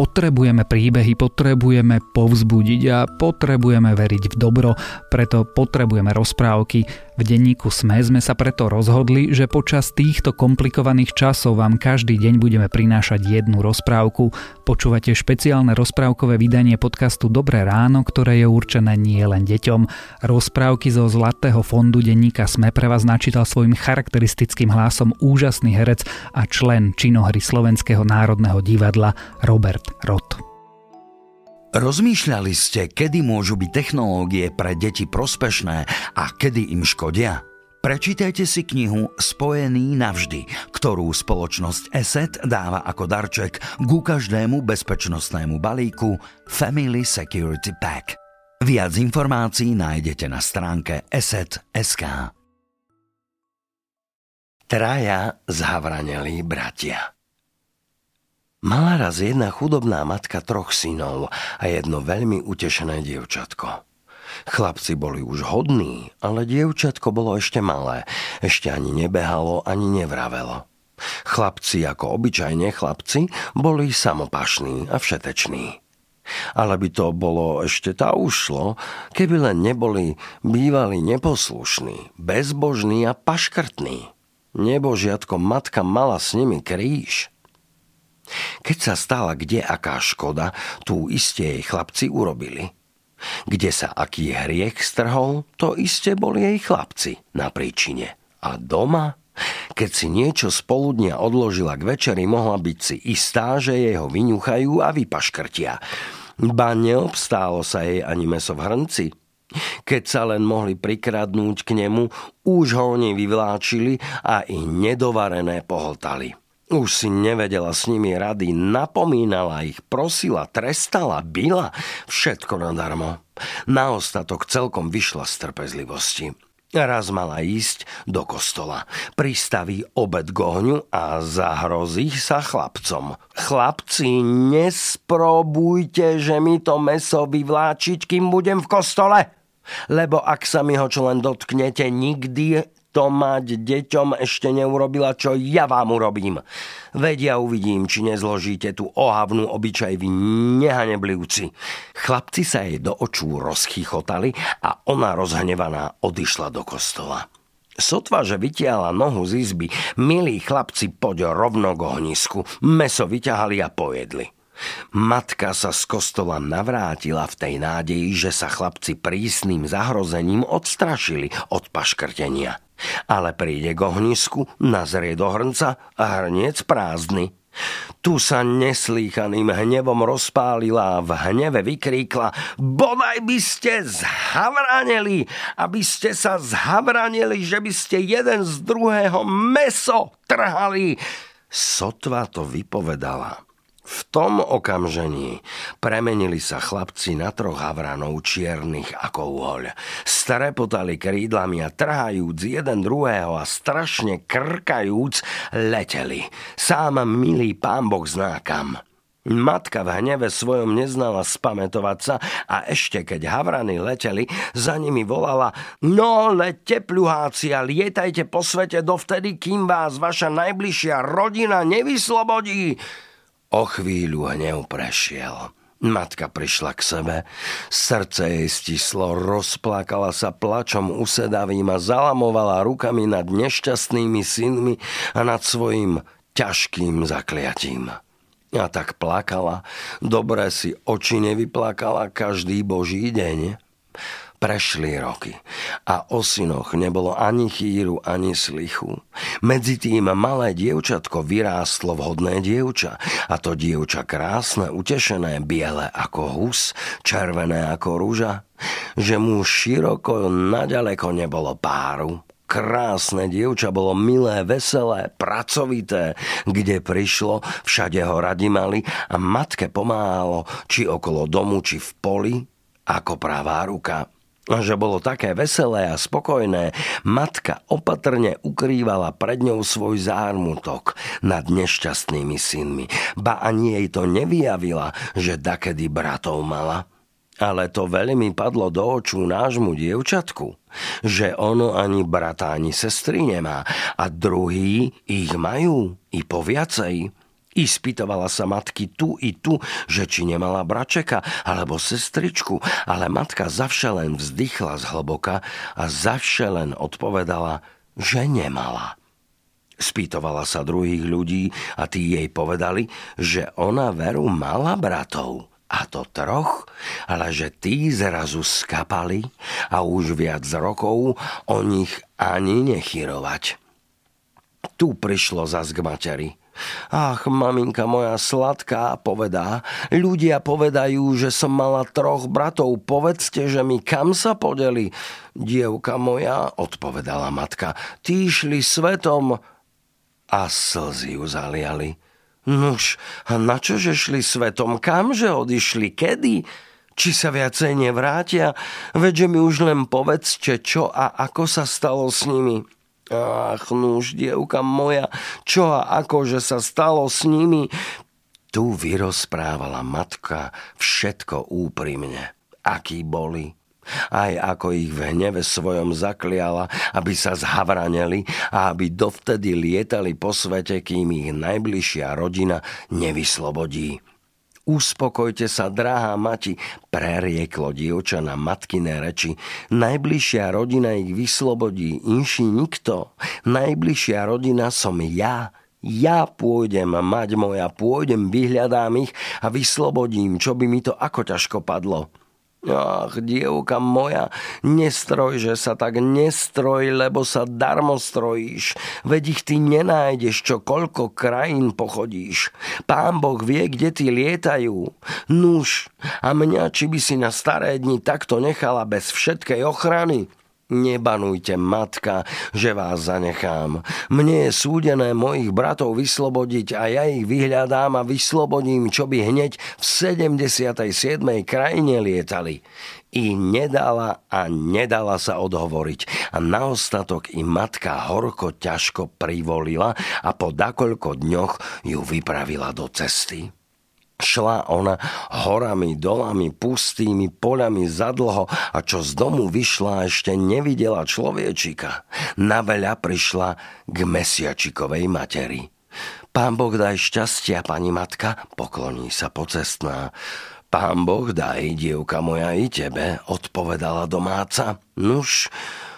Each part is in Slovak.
potrebujeme príbehy, potrebujeme povzbudiť a potrebujeme veriť v dobro, preto potrebujeme rozprávky. V denníku SME sme sa preto rozhodli, že počas týchto komplikovaných časov vám každý deň budeme prinášať jednu rozprávku. Počúvate špeciálne rozprávkové vydanie podcastu Dobré ráno, ktoré je určené nie len deťom. Rozprávky zo Zlatého fondu denníka SME pre vás načítal svojim charakteristickým hlasom úžasný herec a člen činohry Slovenského národného divadla Robert Roth. Rozmýšľali ste, kedy môžu byť technológie pre deti prospešné a kedy im škodia? Prečítajte si knihu Spojený navždy, ktorú spoločnosť ESET dáva ako darček ku každému bezpečnostnému balíku Family Security Pack. Viac informácií nájdete na stránke ESET.sk. Traja zhavranelí bratia Mala raz jedna chudobná matka troch synov a jedno veľmi utešené dievčatko. Chlapci boli už hodní, ale dievčatko bolo ešte malé, ešte ani nebehalo, ani nevravelo. Chlapci, ako obyčajne chlapci, boli samopašní a všeteční. Ale by to bolo ešte tá ušlo, keby len neboli bývali neposlušní, bezbožní a paškrtní. Nebožiatko matka mala s nimi kríž. Keď sa stala kde aká škoda, tu iste jej chlapci urobili. Kde sa aký hriech strhol, to iste boli jej chlapci na príčine. A doma? Keď si niečo z poludnia odložila k večeri, mohla byť si istá, že jej ho vyňuchajú a vypaškrtia. Ba neobstálo sa jej ani meso v hrnci. Keď sa len mohli prikradnúť k nemu, už ho oni vyvláčili a i nedovarené pohltali. Už si nevedela s nimi rady, napomínala ich, prosila, trestala, bila, všetko nadarmo. Na ostatok celkom vyšla z trpezlivosti. Raz mala ísť do kostola. Pristaví obed k ohňu a zahrozí sa chlapcom. Chlapci, nesprobujte, že mi to meso vyvláčiť, kým budem v kostole. Lebo ak sa mi ho čo len dotknete, nikdy to mať deťom ešte neurobila, čo ja vám urobím. Vedia uvidím, či nezložíte tú ohavnú obyčaj vy nehaneblivci. Chlapci sa jej do očú rozchychotali a ona rozhnevaná odišla do kostola. Sotva, že vytiala nohu z izby, milí chlapci poď rovno k ohnisku, meso vyťahali a pojedli. Matka sa z kostola navrátila v tej nádeji, že sa chlapci prísnym zahrozením odstrašili od paškrtenia. Ale príde k ohnisku, nazrie do hrnca a hrniec prázdny. Tu sa neslýchaným hnevom rozpálila a v hneve vykríkla Bodaj by ste zhavraneli, aby ste sa zhavraneli, že by ste jeden z druhého meso trhali. Sotva to vypovedala v tom okamžení premenili sa chlapci na troch havranov čiernych ako uhoľ. Strepotali krídlami a trhajúc jeden druhého a strašne krkajúc leteli. Sám milý pán Boh znákam. Matka v hneve svojom neznala spametovať sa a ešte keď havrany leteli, za nimi volala No, lete pľuháci a lietajte po svete dovtedy, kým vás vaša najbližšia rodina nevyslobodí. O chvíľu hnev prešiel. Matka prišla k sebe, srdce jej stislo, rozplakala sa plačom usedavým a zalamovala rukami nad nešťastnými synmi a nad svojim ťažkým zakliatím. A tak plakala, dobre si oči nevyplakala každý boží deň. Prešli roky a o synoch nebolo ani chýru, ani slichu. Medzi tým malé dievčatko vyrástlo vhodné dievča a to dievča krásne, utešené, biele ako hus, červené ako rúža, že mu široko naďaleko nebolo páru. Krásne dievča bolo milé, veselé, pracovité. Kde prišlo, všade ho radi mali a matke pomáhalo, či okolo domu, či v poli, ako pravá ruka že bolo také veselé a spokojné, matka opatrne ukrývala pred ňou svoj zármutok nad nešťastnými synmi. Ba ani jej to nevyjavila, že dakedy bratov mala. Ale to veľmi padlo do očú nášmu dievčatku, že ono ani brata, ani sestry nemá a druhý ich majú i po viacej. Ispitovala sa matky tu i tu, že či nemala bračeka alebo sestričku, ale matka zavše len vzdychla z hlboka a zavše len odpovedala, že nemala. Spýtovala sa druhých ľudí a tí jej povedali, že ona veru mala bratov. A to troch, ale že tí zrazu skapali a už viac rokov o nich ani nechyrovať. Tu prišlo zas k materi. Ach, maminka moja sladká, povedá. Ľudia povedajú, že som mala troch bratov. Povedzte, že mi kam sa podeli. Dievka moja, odpovedala matka, tí šli svetom. A slzy ju zaliali. Nuž, a na čože šli svetom? Kamže odišli? Kedy? Či sa viacej nevrátia? Veďže mi už len povedzte, čo a ako sa stalo s nimi. Ach, nuž, dievka moja, čo a ako, že sa stalo s nimi? Tu vyrozprávala matka všetko úprimne. Akí boli, aj ako ich v hneve svojom zakliala, aby sa zhavraneli a aby dovtedy lietali po svete, kým ich najbližšia rodina nevyslobodí. Uspokojte sa, drahá mati, prerieklo dievča na matkiné reči. Najbližšia rodina ich vyslobodí, inši nikto. Najbližšia rodina som ja. Ja pôjdem, mať moja, pôjdem, vyhľadám ich a vyslobodím, čo by mi to ako ťažko padlo. Ach, dievka moja, nestroj, že sa tak nestroj, lebo sa darmo strojíš. Veď ich ty nenájdeš, čo koľko krajín pochodíš. Pán Boh vie, kde ty lietajú. Nuž, a mňa, či by si na staré dni takto nechala bez všetkej ochrany? Nebanujte, matka, že vás zanechám. Mne je súdené mojich bratov vyslobodiť a ja ich vyhľadám a vyslobodím, čo by hneď v 77. krajine lietali. I nedala a nedala sa odhovoriť a na ostatok i matka horko ťažko privolila a po dakoľko dňoch ju vypravila do cesty. Šla ona horami, dolami, pustými poľami zadlho a čo z domu vyšla, ešte nevidela človečika. Na veľa prišla k mesiačikovej materi. Pán Boh daj šťastia, pani matka, pokloní sa pocestná. Pán Boh daj, dievka moja, i tebe, odpovedala domáca. Nuž,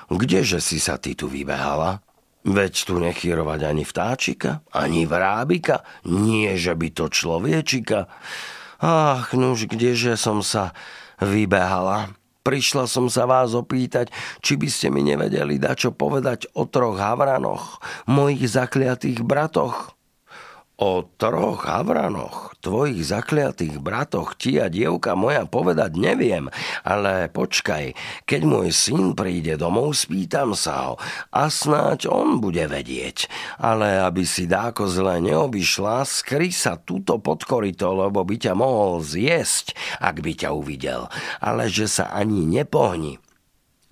kdeže si sa ty tu vybehala? Veď tu nechyrovať ani vtáčika, ani vrábika, nie že by to človečika. Ach, nuž, kdeže som sa vybehala. Prišla som sa vás opýtať, či by ste mi nevedeli dať čo povedať o troch havranoch, mojich zakliatých bratoch. O troch Avranoch, tvojich zakliatých bratoch, ti a dievka moja povedať neviem, ale počkaj, keď môj syn príde domov, spýtam sa ho a snáď on bude vedieť. Ale aby si dáko zle neobyšla, skry sa túto pod korito, lebo by ťa mohol zjesť, ak by ťa uvidel. Ale že sa ani nepohni.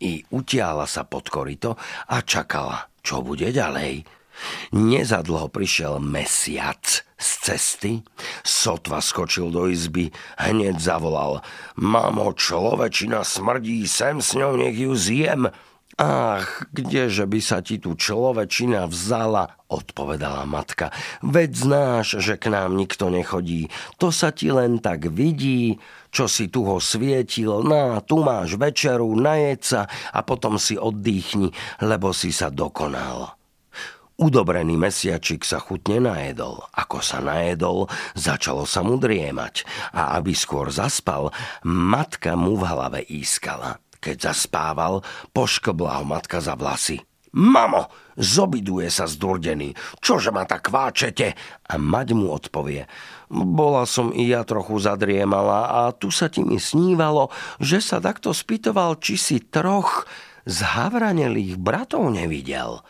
I utiala sa pod korito a čakala, čo bude ďalej. Nezadlho prišiel mesiac z cesty, sotva skočil do izby, hneď zavolal Mamo, človečina smrdí, sem s ňou, nech ju zjem. Ach, kdeže by sa ti tu človečina vzala, odpovedala matka. Veď znáš, že k nám nikto nechodí. To sa ti len tak vidí, čo si tu ho svietil. Na, tu máš večeru, najed sa a potom si oddychni, lebo si sa dokonal. Udobrený mesiačik sa chutne najedol. Ako sa najedol, začalo sa mu driemať. A aby skôr zaspal, matka mu v hlave ískala. Keď zaspával, poškobla ho matka za vlasy. Mamo, zobiduje sa zdurdený. Čože ma tak kváčete? A mať mu odpovie. Bola som i ja trochu zadriemala a tu sa ti mi snívalo, že sa takto spýtoval, či si troch zhavranelých bratov nevidel.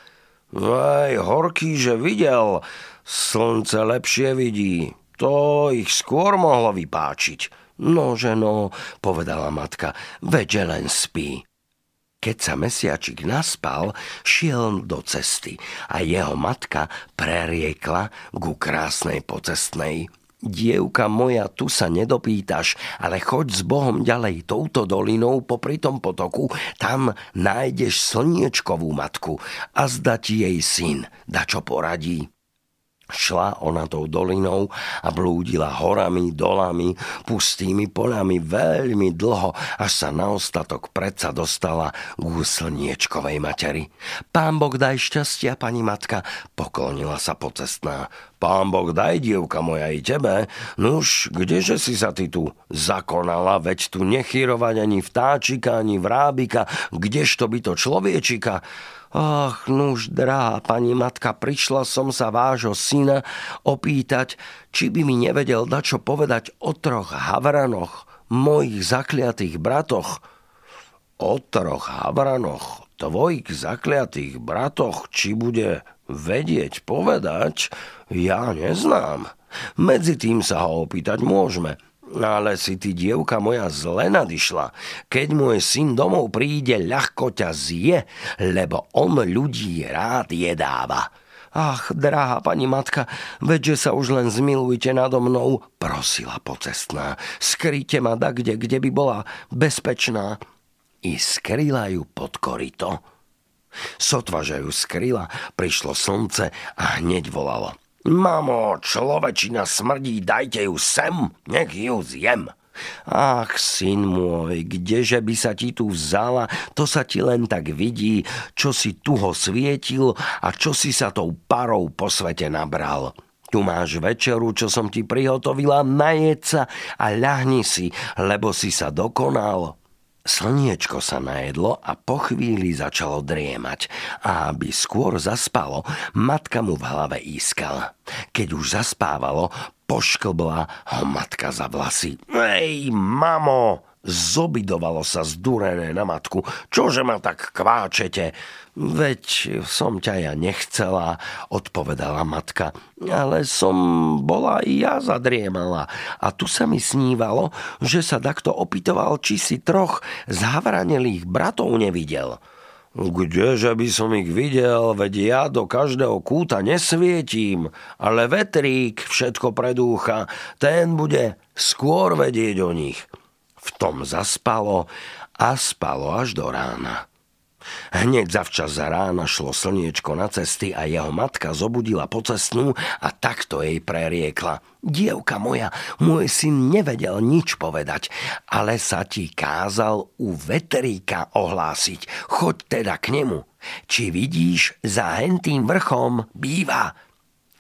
Aj horký, že videl. Slnce lepšie vidí. To ich skôr mohlo vypáčiť. No, že no, povedala matka, veď len spí. Keď sa mesiačik naspal, šiel do cesty a jeho matka preriekla ku krásnej pocestnej. Dievka moja, tu sa nedopýtaš, ale choď s Bohom ďalej touto dolinou popri tom potoku, tam nájdeš slniečkovú matku a zda jej syn, da čo poradí. Šla ona tou dolinou a blúdila horami, dolami, pustými poľami veľmi dlho, až sa na ostatok predsa dostala k slniečkovej materi. Pán Boh daj šťastia, pani matka, poklonila sa pocestná. Pán Boh daj, dievka moja, i tebe. Nuž, kdeže si sa ty tu zakonala, veď tu nechyrovať ani vtáčika, ani vrábika, kdežto by to človečika? Ach, nuž, drahá pani matka, prišla som sa vášho syna opýtať, či by mi nevedel čo povedať o troch havranoch, mojich zakliatých bratoch. O troch havranoch, tvojich zakliatých bratoch, či bude vedieť povedať, ja neznám. Medzi tým sa ho opýtať môžeme – ale si ty, dievka moja, zle nadišla. Keď môj syn domov príde, ľahko ťa zje, lebo on ľudí rád jedáva. Ach, drahá pani matka, veďže sa už len zmilujte nado mnou, prosila pocestná. Skryte ma da kde, kde by bola bezpečná. I skryla ju pod korito. Sotva, že ju skryla, prišlo slnce a hneď volalo. Mamo, človečina smrdí, dajte ju sem, nech ju zjem. Ach, syn môj, kdeže by sa ti tu vzala, to sa ti len tak vidí, čo si tu ho svietil a čo si sa tou parou po svete nabral. Tu máš večeru, čo som ti prihotovila, najed sa a ľahni si, lebo si sa dokonal. Slniečko sa najedlo a po chvíli začalo driemať a aby skôr zaspalo, matka mu v hlave ískala. Keď už zaspávalo, pošklbla ho matka za vlasy. Ej, mamo, zobidovalo sa zdúrené na matku. Čože ma tak kváčete? Veď som ťa ja nechcela, odpovedala matka, ale som bola i ja zadriemala. A tu sa mi snívalo, že sa takto opytoval, či si troch zhavranelých bratov nevidel. Kdeže by som ich videl, veď ja do každého kúta nesvietím, ale vetrík všetko predúcha, ten bude skôr vedieť o nich. V tom zaspalo a spalo až do rána. Hneď zavčas za rána šlo slniečko na cesty a jeho matka zobudila pocestnú a takto jej preriekla. Dievka moja, môj syn nevedel nič povedať, ale sa ti kázal u veteríka ohlásiť. Choď teda k nemu. Či vidíš, za hentým vrchom býva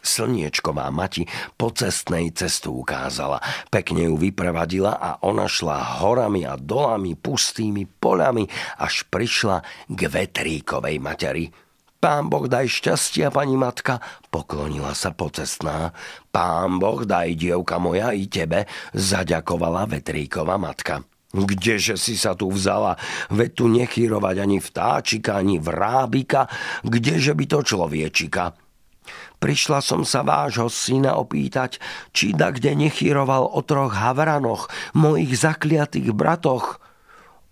Slniečková mati po cestnej cestu ukázala. Pekne ju vyprevadila a ona šla horami a dolami, pustými poľami, až prišla k vetríkovej materi. Pán Boh daj šťastia, pani matka, poklonila sa pocestná. Pán Boh daj, dievka moja, i tebe, zaďakovala vetríková matka. Kdeže si sa tu vzala? Veď tu nechýrovať ani vtáčika, ani vrábika. Kdeže by to človečika? Prišla som sa vášho syna opýtať, či da kde nechyroval o troch havranoch, mojich zakliatých bratoch.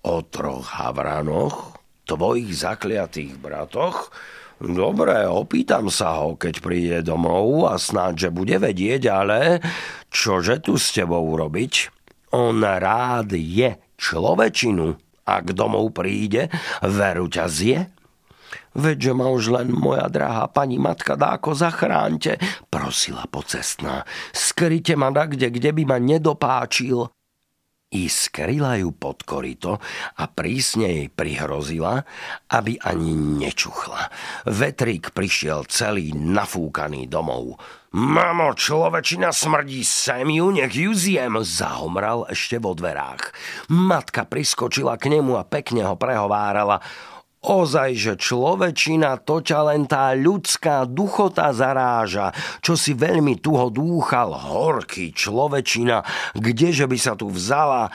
O troch havranoch? Tvojich zakliatých bratoch? Dobre, opýtam sa ho, keď príde domov a snáď, že bude vedieť, ale čože tu s tebou urobiť? On rád je človečinu. Ak domov príde, veru ťa zje? Veďže ma už len moja drahá pani matka dáko zachránte, prosila pocestná. Skryte ma da kde, kde by ma nedopáčil. I skryla ju pod korito a prísne jej prihrozila, aby ani nečuchla. Vetrík prišiel celý nafúkaný domov. Mamo, človečina smrdí sem ju, nech ju zjem, zahomral ešte vo dverách. Matka priskočila k nemu a pekne ho prehovárala. Ozaj, že človečina to ťa len tá ľudská duchota zaráža, čo si veľmi tuho dúchal, horký človečina, kdeže by sa tu vzala,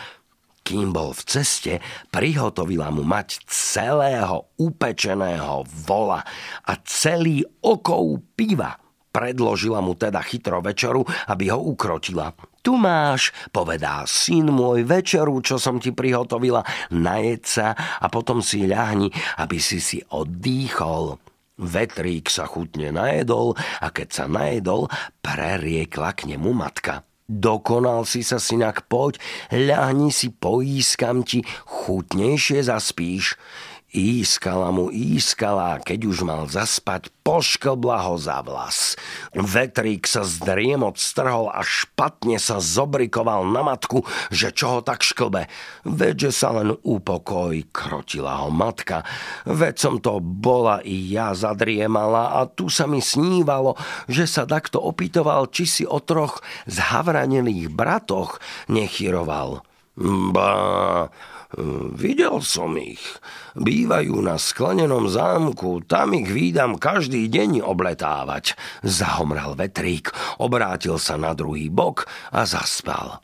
kým bol v ceste, prihotovila mu mať celého upečeného vola a celý okov piva. Predložila mu teda chytro večeru, aby ho ukrotila. Tu máš, povedá syn môj, večeru, čo som ti prihotovila, najed sa a potom si ľahni, aby si si oddychol. Vetrík sa chutne najedol a keď sa najedol, preriekla k nemu matka. Dokonal si sa, synak, poď, ľahni si, poískam ti, chutnejšie zaspíš. Ískala mu, ískala keď už mal zaspať, pošklbla ho za vlas. Vetrík sa zdriemot strhol a špatne sa zobrikoval na matku, že čo ho tak šklbe. Veď, že sa len upokoj, krotila ho matka. Veď som to bola i ja zadriemala a tu sa mi snívalo, že sa takto opýtoval, či si o troch zhavranelých bratoch nechyroval. Ba, Videl som ich. Bývajú na sklenenom zámku, tam ich vídam každý deň obletávať. Zahomral vetrík, obrátil sa na druhý bok a zaspal.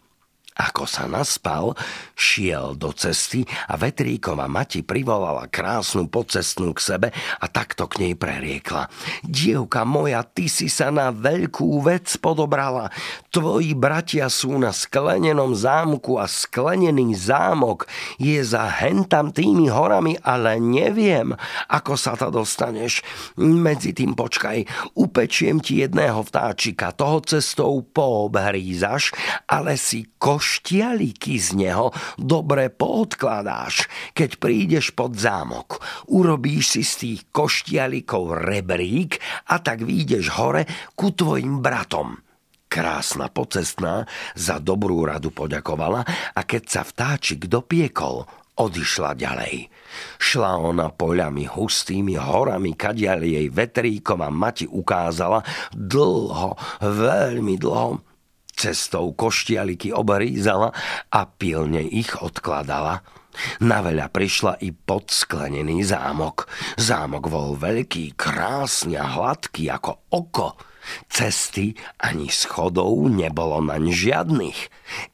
Ako sa naspal, šiel do cesty a Vetríkova mati privolala krásnu pocestnú k sebe a takto k nej preriekla. Dievka moja, ty si sa na veľkú vec podobrala. Tvoji bratia sú na sklenenom zámku a sklenený zámok je za hentam tými horami, ale neviem, ako sa to dostaneš. Medzi tým počkaj, upečiem ti jedného vtáčika, toho cestou poobhrízaš, ale si koš štialiky z neho dobre poodkladáš, keď prídeš pod zámok. Urobíš si z tých koštialikov rebrík a tak výjdeš hore ku tvojim bratom. Krásna pocestná za dobrú radu poďakovala a keď sa vtáčik dopiekol, odišla ďalej. Šla ona poľami hustými horami, kadiaľ jej vetríková mati ukázala dlho, veľmi dlho Cestou koštialiky obrízala a pilne ich odkladala. Na veľa prišla i podsklenený zámok. Zámok bol veľký, krásny a hladký ako oko. Cesty ani schodov nebolo naň žiadnych.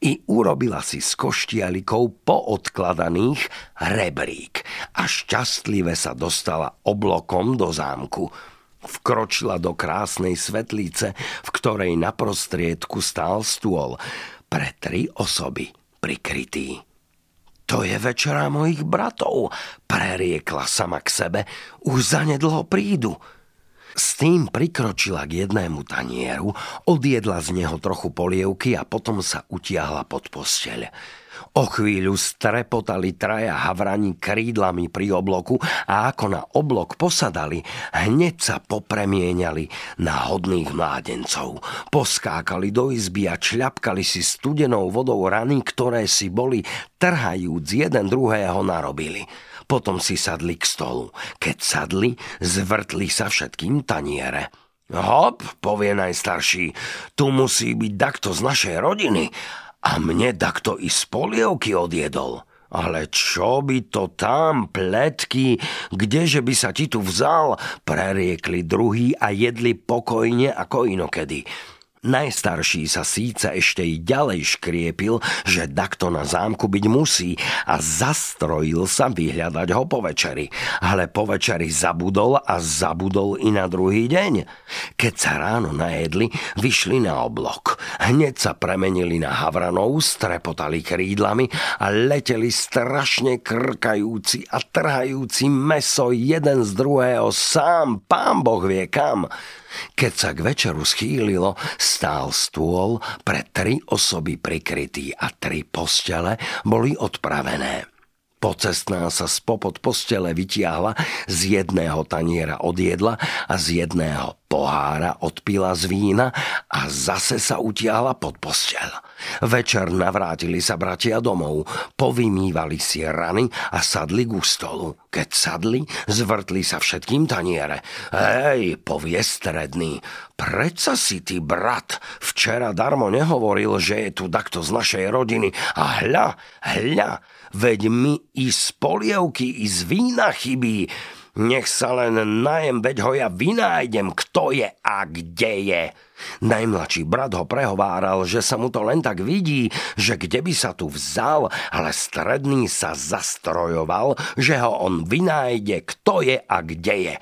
I urobila si s koštialikou poodkladaných rebrík a šťastlive sa dostala oblokom do zámku. Vkročila do krásnej svetlice, v ktorej na prostriedku stál stôl pre tri osoby prikrytý. To je večera mojich bratov, preriekla sama k sebe, už zanedlho prídu. S tým prikročila k jednému tanieru, odjedla z neho trochu polievky a potom sa utiahla pod posteľ. O chvíľu strepotali traja havrani krídlami pri obloku a ako na oblok posadali, hneď sa popremieniali na hodných mládencov. Poskákali do izby a čľapkali si studenou vodou rany, ktoré si boli, trhajúc jeden druhého, narobili. Potom si sadli k stolu. Keď sadli, zvrtli sa všetkým taniere. Hop, povie najstarší, tu musí byť takto z našej rodiny. A mne takto i z polievky odjedol. Ale čo by to tam, pletky, kdeže by sa ti tu vzal, preriekli druhý a jedli pokojne ako inokedy. Najstarší sa síce ešte i ďalej škriepil, že takto na zámku byť musí a zastrojil sa vyhľadať ho po večeri. Ale po večeri zabudol a zabudol i na druhý deň. Keď sa ráno najedli, vyšli na oblok. Hneď sa premenili na havranov, strepotali krídlami a leteli strašne krkajúci a trhajúci meso jeden z druhého sám, pán Boh vie kam. Keď sa k večeru schýlilo, stál stôl pre tri osoby prikrytý a tri postele boli odpravené. Pocestná sa spopod postele vytiahla, z jedného taniera odjedla a z jedného pohára odpila z vína a zase sa utiahla pod postel. Večer navrátili sa bratia domov, povymývali si rany a sadli ku stolu. Keď sadli, zvrtli sa všetkým taniere. Hej, povie stredný, predsa si ty brat včera darmo nehovoril, že je tu takto z našej rodiny a hľa, hľa, veď mi i z polievky, i z vína chybí. Nech sa len najem, veď ho ja vynájdem, kto je a kde je. Najmladší brat ho prehováral, že sa mu to len tak vidí, že kde by sa tu vzal, ale stredný sa zastrojoval, že ho on vynájde, kto je a kde je.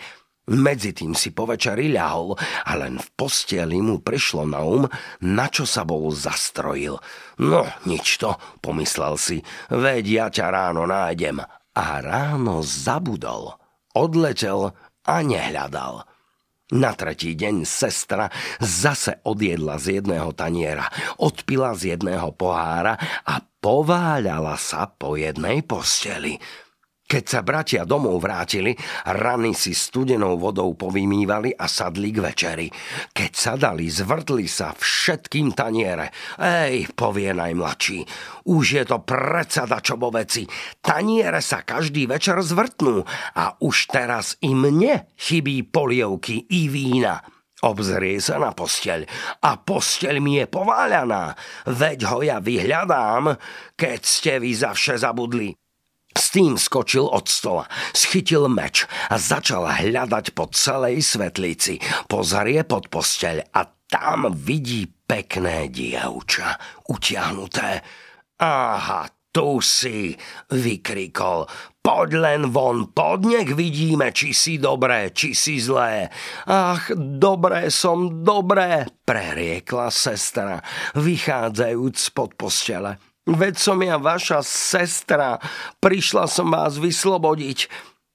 Medzi tým si po večeri ľahol a len v posteli mu prišlo na um, na čo sa bol zastrojil. No, nič to, pomyslel si, veď ja ťa ráno nájdem. A ráno zabudol, odletel a nehľadal. Na tretí deň sestra zase odjedla z jedného taniera, odpila z jedného pohára a pováľala sa po jednej posteli. Keď sa bratia domov vrátili, rany si studenou vodou povymývali a sadli k večeri. Keď sadali, zvrtli sa všetkým taniere. Ej, povie najmladší, už je to predsa dačobo veci. Taniere sa každý večer zvrtnú a už teraz i mne chybí polievky i vína. Obzrie sa na posteľ a posteľ mi je pováľaná. Veď ho ja vyhľadám, keď ste vy zavše zabudli. S tým skočil od stola, schytil meč a začal hľadať po celej svetlici. Pozrie pod posteľ a tam vidí pekné dievča, utiahnuté. Aha, tu si, vykrikol. Poď len von, poď, nech vidíme, či si dobré, či si zlé. Ach, dobré som, dobré, preriekla sestra, vychádzajúc pod postele. Veď som ja vaša sestra, prišla som vás vyslobodiť.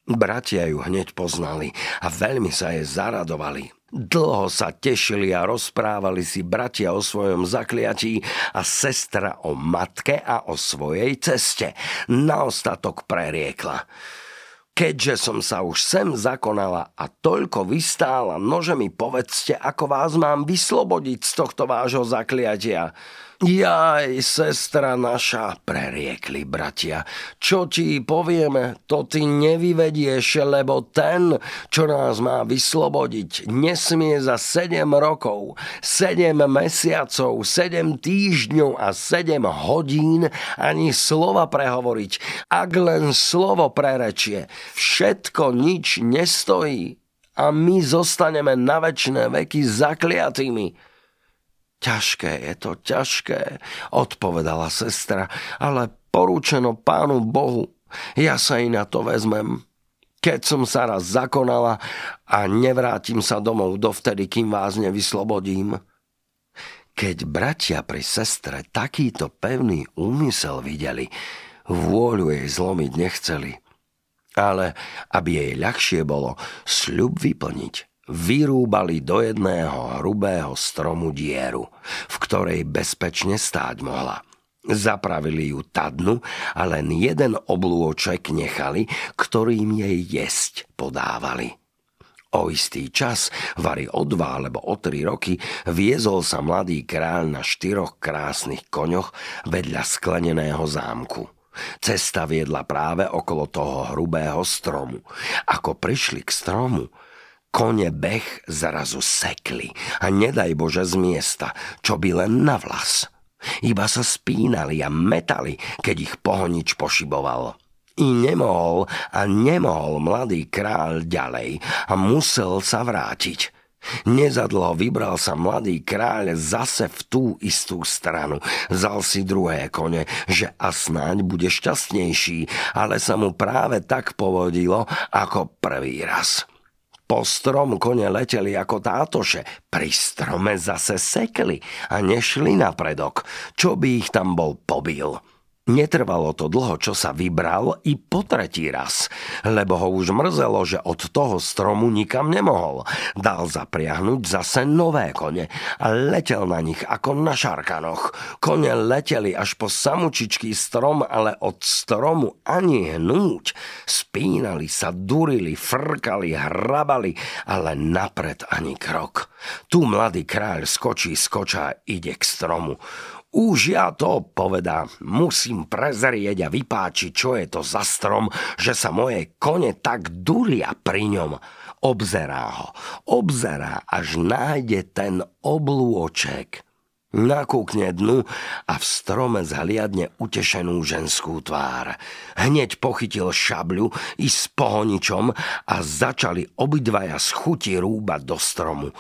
Bratia ju hneď poznali a veľmi sa jej zaradovali. Dlho sa tešili a rozprávali si bratia o svojom zakliatí a sestra o matke a o svojej ceste. Na ostatok preriekla. Keďže som sa už sem zakonala a toľko vystála, nože mi povedzte, ako vás mám vyslobodiť z tohto vášho zakliatia. Jaj, sestra naša, preriekli bratia, čo ti povieme, to ty nevyvedieš, lebo ten, čo nás má vyslobodiť, nesmie za sedem rokov, sedem mesiacov, sedem týždňov a sedem hodín ani slova prehovoriť. Ak len slovo prerečie, všetko nič nestojí a my zostaneme na väčšie veky zakliatými. Ťažké je to, ťažké, odpovedala sestra, ale porúčeno pánu Bohu, ja sa i na to vezmem. Keď som sa raz zakonala a nevrátim sa domov dovtedy, kým vás nevyslobodím. Keď bratia pri sestre takýto pevný úmysel videli, vôľu jej zlomiť nechceli. Ale aby jej ľahšie bolo sľub vyplniť, vyrúbali do jedného hrubého stromu dieru, v ktorej bezpečne stáť mohla. Zapravili ju tadnu a len jeden oblôček nechali, ktorým jej jesť podávali. O istý čas, vary o dva alebo o tri roky, viezol sa mladý kráľ na štyroch krásnych koňoch vedľa skleneného zámku. Cesta viedla práve okolo toho hrubého stromu. Ako prišli k stromu, Kone beh zrazu sekli a nedaj Bože z miesta, čo by len na vlas. Iba sa spínali a metali, keď ich pohonič pošiboval. I nemohol a nemohol mladý kráľ ďalej a musel sa vrátiť. Nezadlho vybral sa mladý kráľ zase v tú istú stranu. Zal si druhé kone, že a snáď bude šťastnejší, ale sa mu práve tak povodilo ako prvý raz. Po strom kone leteli ako tátoše, pri strome zase sekli a nešli na predok, čo by ich tam bol pobil. Netrvalo to dlho, čo sa vybral i po tretí raz, lebo ho už mrzelo, že od toho stromu nikam nemohol. Dal zapriahnuť zase nové kone a letel na nich ako na šarkanoch. Kone leteli až po samučičký strom, ale od stromu ani hnúť. Spínali sa, durili, frkali, hrabali, ale napred ani krok. Tu mladý kráľ skočí, skočá, ide k stromu. Už ja to, povedá, musím prezrieť a vypáčiť, čo je to za strom, že sa moje kone tak duria pri ňom. Obzerá ho, obzerá, až nájde ten oblúoček. Nakúkne dnu a v strome zhliadne utešenú ženskú tvár. Hneď pochytil šabľu i s pohoničom a začali obidvaja z chuti rúbať do stromu.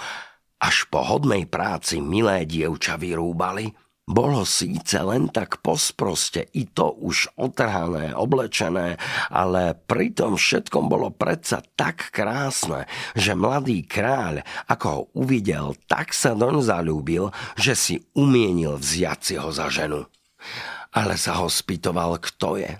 Až po hodnej práci milé dievča vyrúbali – bolo síce len tak posproste, i to už otrhané, oblečené, ale pri tom všetkom bolo predsa tak krásne, že mladý kráľ, ako ho uvidel, tak sa doň zalúbil, že si umienil vziať si ho za ženu. Ale sa ho spýtoval, kto je.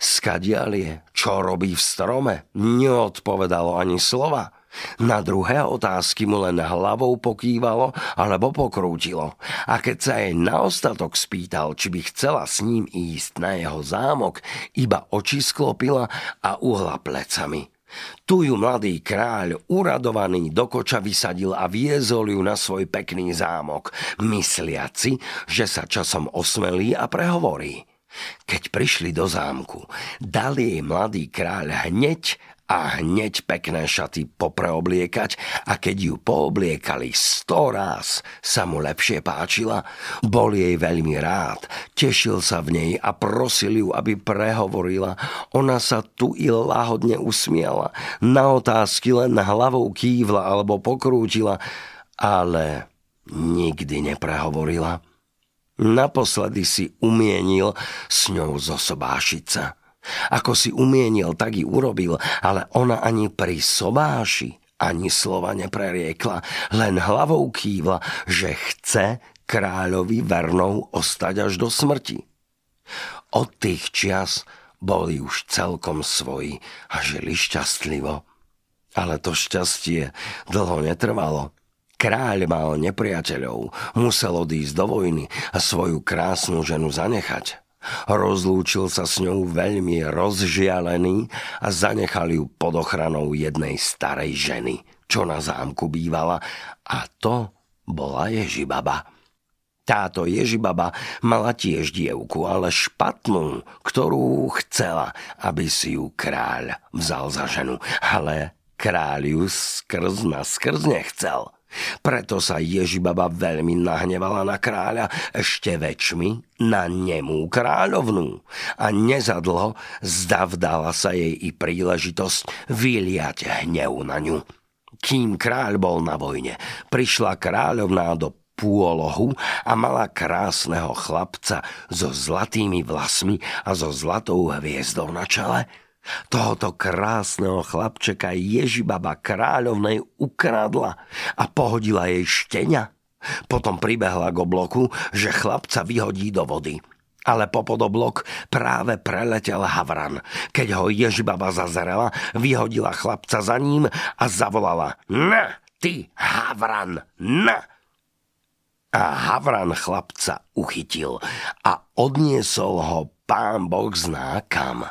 Skadial je, čo robí v strome, neodpovedalo ani slova. Na druhé otázky mu len hlavou pokývalo alebo pokrútilo. A keď sa jej na ostatok spýtal, či by chcela s ním ísť na jeho zámok, iba oči sklopila a uhla plecami. Tu ju mladý kráľ, uradovaný do koča vysadil a viezol ju na svoj pekný zámok, mysliaci, že sa časom osmelí a prehovorí. Keď prišli do zámku, dal jej mladý kráľ hneď a hneď pekné šaty popreobliekať a keď ju poobliekali sto ráz, sa mu lepšie páčila, bol jej veľmi rád, tešil sa v nej a prosil ju, aby prehovorila. Ona sa tu i lahodne usmiala, na otázky len hlavou kývla alebo pokrútila, ale nikdy neprehovorila. Naposledy si umienil s ňou zosobášiť sa. Ako si umienil, tak i urobil, ale ona ani pri sobáši ani slova nepreriekla, len hlavou kývla, že chce kráľovi vernou ostať až do smrti. Od tých čias boli už celkom svoji a žili šťastlivo. Ale to šťastie dlho netrvalo. Kráľ mal nepriateľov, musel odísť do vojny a svoju krásnu ženu zanechať. Rozlúčil sa s ňou veľmi rozžialený a zanechal ju pod ochranou jednej starej ženy, čo na zámku bývala, a to bola Ježibaba. Táto Ježibaba mala tiež dievku, ale špatnú, ktorú chcela, aby si ju kráľ vzal za ženu. Ale kráľ ju skrz na skrz nechcel. Preto sa Ježibaba veľmi nahnevala na kráľa, ešte väčšmi na nemú kráľovnú. A nezadlho zdavdala sa jej i príležitosť vyliať hnev na ňu. Kým kráľ bol na vojne, prišla kráľovná do pôlohu a mala krásneho chlapca so zlatými vlasmi a so zlatou hviezdou na čele – Tohoto krásneho chlapčeka Ježibaba kráľovnej ukradla a pohodila jej štenia. Potom pribehla k obloku, že chlapca vyhodí do vody. Ale popod oblok práve preletel Havran. Keď ho Ježibaba zazerela, vyhodila chlapca za ním a zavolala Na, ty Havran, na! A Havran chlapca uchytil a odniesol ho pán Boh zná kam.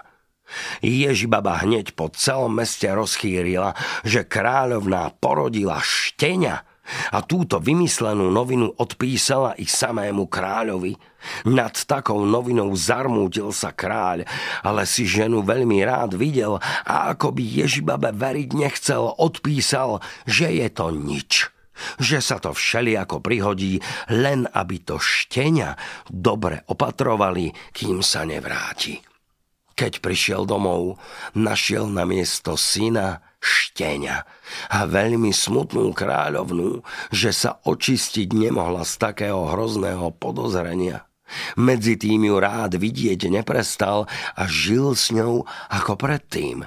Ježibaba hneď po celom meste rozchýrila, že kráľovná porodila štenia a túto vymyslenú novinu odpísala ich samému kráľovi. Nad takou novinou zarmútil sa kráľ, ale si ženu veľmi rád videl a ako by Ježibabe veriť nechcel, odpísal, že je to nič že sa to všelijako prihodí, len aby to štenia dobre opatrovali, kým sa nevráti. Keď prišiel domov, našiel na miesto syna štenia a veľmi smutnú kráľovnú, že sa očistiť nemohla z takého hrozného podozrenia. Medzi tým ju rád vidieť neprestal a žil s ňou ako predtým.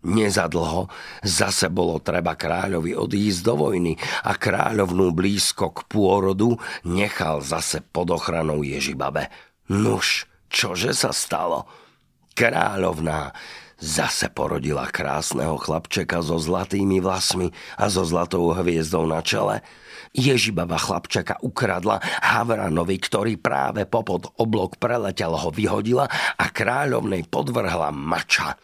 Nezadlho zase bolo treba kráľovi odísť do vojny a kráľovnú blízko k pôrodu nechal zase pod ochranou Ježibabe. Nuž, čože sa stalo? Kráľovná zase porodila krásneho chlapčeka so zlatými vlasmi a so zlatou hviezdou na čele. Ježibaba chlapčeka ukradla Havranovi, ktorý práve popod oblok preletel ho vyhodila a kráľovnej podvrhla mača.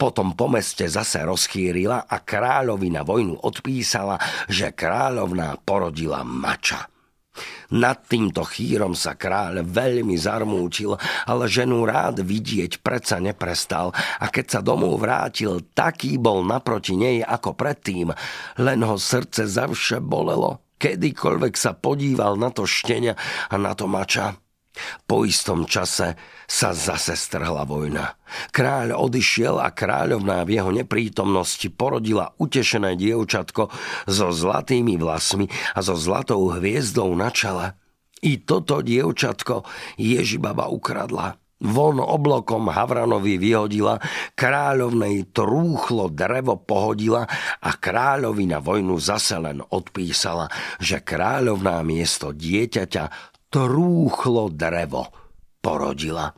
Potom po meste zase rozchýrila a kráľovi na vojnu odpísala, že kráľovná porodila mača. Nad týmto chýrom sa kráľ veľmi zarmúčil, ale ženu rád vidieť predsa neprestal a keď sa domov vrátil, taký bol naproti nej ako predtým, len ho srdce zavše bolelo. Kedykoľvek sa podíval na to štenia a na to mača. Po istom čase sa zase strhla vojna. Kráľ odišiel a kráľovná v jeho neprítomnosti porodila utešené dievčatko so zlatými vlasmi a so zlatou hviezdou na čele. I toto dievčatko Ježibaba ukradla. Von oblokom Havranovi vyhodila, kráľovnej trúchlo drevo pohodila a kráľovi na vojnu zase len odpísala, že kráľovná miesto dieťaťa trúchlo drevo porodila.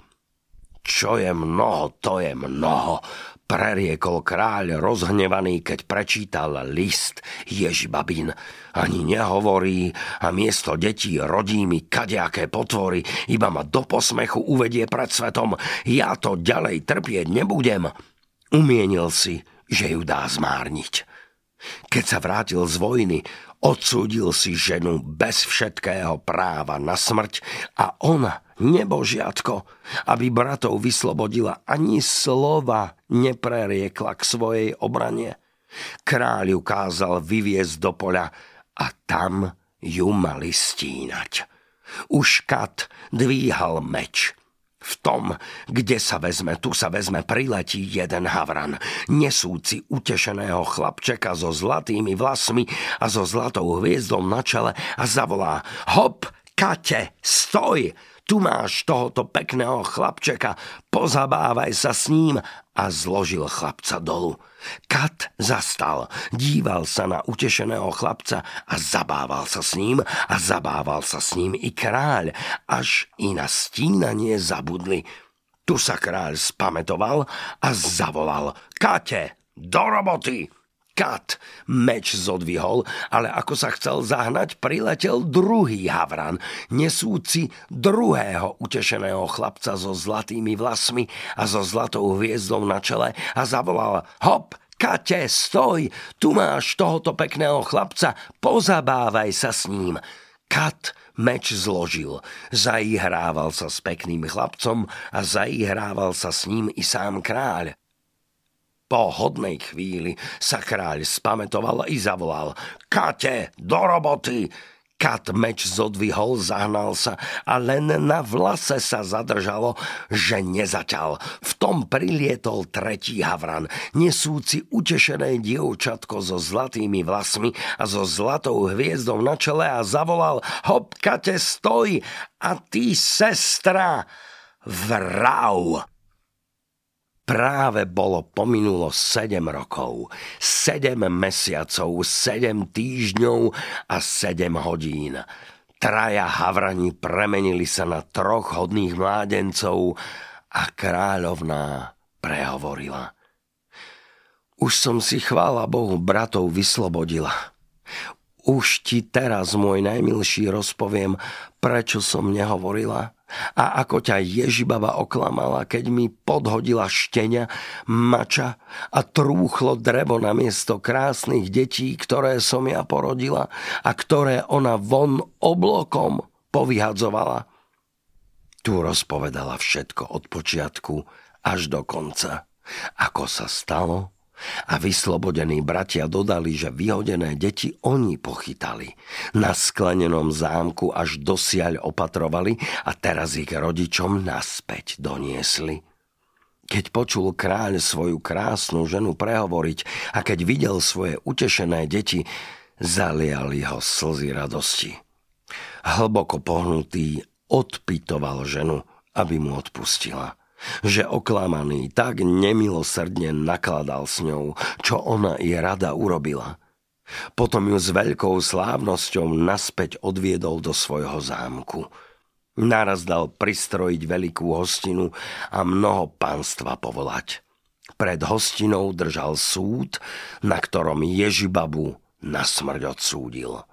Čo je mnoho, to je mnoho, preriekol kráľ rozhnevaný, keď prečítal list Ježibabin. Ani nehovorí a miesto detí rodí mi kadejaké potvory, iba ma do posmechu uvedie pred svetom. Ja to ďalej trpieť nebudem. Umienil si, že ju dá zmárniť. Keď sa vrátil z vojny, odsúdil si ženu bez všetkého práva na smrť a ona nebožiatko, aby bratov vyslobodila, ani slova nepreriekla k svojej obrane. Kráľ ju kázal vyviezť do poľa a tam ju mali stínať. Už kat dvíhal meč. V tom, kde sa vezme, tu sa vezme, priletí jeden havran, nesúci utešeného chlapčeka so zlatými vlasmi a so zlatou hviezdou na čele a zavolá Hop, Kate, stoj! Tu máš tohoto pekného chlapčeka, pozabávaj sa s ním a zložil chlapca dolu. Kat zastal, díval sa na utešeného chlapca a zabával sa s ním a zabával sa s ním i kráľ, až i na stínanie zabudli. Tu sa kráľ spametoval a zavolal Kate, do roboty! Kat. Meč zodvihol, ale ako sa chcel zahnať, priletel druhý havran, nesúci druhého utešeného chlapca so zlatými vlasmi a so zlatou hviezdou na čele a zavolal Hop, Kate, stoj, tu máš tohoto pekného chlapca, pozabávaj sa s ním. Kat meč zložil, zaihrával sa s pekným chlapcom a zaihrával sa s ním i sám kráľ. Po hodnej chvíli sa kráľ spametoval i zavolal Kate, do roboty! Kat meč zodvihol, zahnal sa a len na vlase sa zadržalo, že nezaťal. V tom prilietol tretí havran, nesúci utešené dievčatko so zlatými vlasmi a so zlatou hviezdou na čele a zavolal Hop, Kate, stoj! A ty, sestra, vrav! Práve bolo pominulo 7 rokov, 7 mesiacov, 7 týždňov a 7 hodín. Traja havrani premenili sa na troch hodných mládencov a kráľovná prehovorila. Už som si, chvála Bohu, bratov vyslobodila. Už ti teraz, môj najmilší, rozpoviem, prečo som nehovorila – a ako ťa Ježibaba oklamala, keď mi podhodila štenia, mača a trúchlo drevo na miesto krásnych detí, ktoré som ja porodila a ktoré ona von oblokom povyhadzovala. Tu rozpovedala všetko od počiatku až do konca. Ako sa stalo, a vyslobodení bratia dodali, že vyhodené deti oni pochytali. Na sklenenom zámku až dosiaľ opatrovali a teraz ich rodičom naspäť doniesli. Keď počul kráľ svoju krásnu ženu prehovoriť a keď videl svoje utešené deti, zaliali ho slzy radosti. Hlboko pohnutý odpitoval ženu, aby mu odpustila že oklamaný tak nemilosrdne nakladal s ňou, čo ona i rada urobila. Potom ju s veľkou slávnosťou naspäť odviedol do svojho zámku. Naraz dal pristrojiť veľkú hostinu a mnoho pánstva povolať. Pred hostinou držal súd, na ktorom Ježibabu na smrť odsúdil.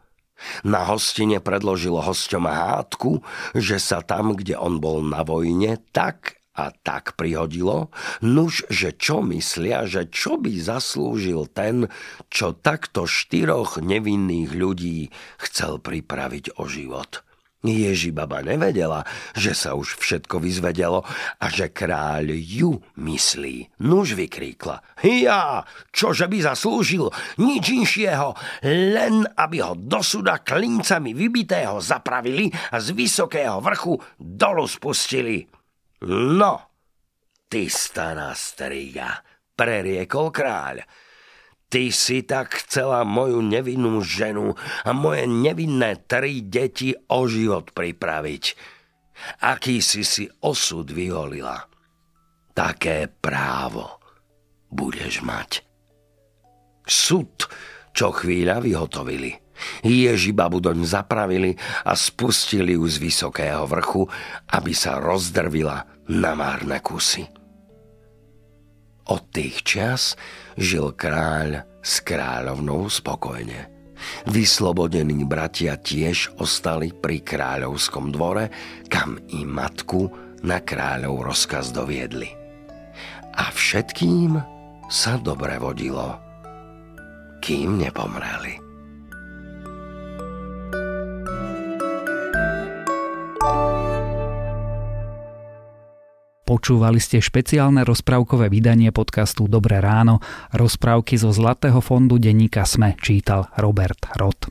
Na hostine predložil hosťom hádku, že sa tam, kde on bol na vojne, tak a tak prihodilo, nuž, že čo myslia, že čo by zaslúžil ten, čo takto štyroch nevinných ľudí chcel pripraviť o život. Ježi baba nevedela, že sa už všetko vyzvedelo a že kráľ ju myslí. Nuž vykríkla. Ja, čože by zaslúžil? Nič inšieho, len aby ho do suda klincami vybitého zapravili a z vysokého vrchu dolu spustili. No, ty stará striga, preriekol kráľ. Ty si tak chcela moju nevinnú ženu a moje nevinné tri deti o život pripraviť. Aký si si osud vyholila, také právo budeš mať. Sud, čo chvíľa vyhotovili – Ježibabu doň zapravili a spustili ju z vysokého vrchu, aby sa rozdrvila na márne kusy. Od tých čas žil kráľ s kráľovnou spokojne. Vyslobodení bratia tiež ostali pri kráľovskom dvore, kam i matku na kráľov rozkaz doviedli. A všetkým sa dobre vodilo, kým nepomreli. Počúvali ste špeciálne rozprávkové vydanie podcastu Dobré ráno. Rozprávky zo Zlatého fondu denníka Sme čítal Robert Rod.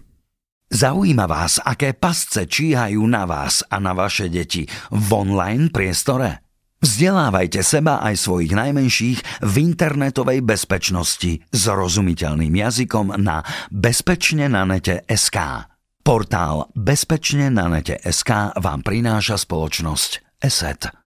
Zaujíma vás, aké pasce číhajú na vás a na vaše deti v online priestore? Vzdelávajte seba aj svojich najmenších v internetovej bezpečnosti s rozumiteľným jazykom na bezpečne na nete SK. Portál Bezpečne na nete SK vám prináša spoločnosť ESET.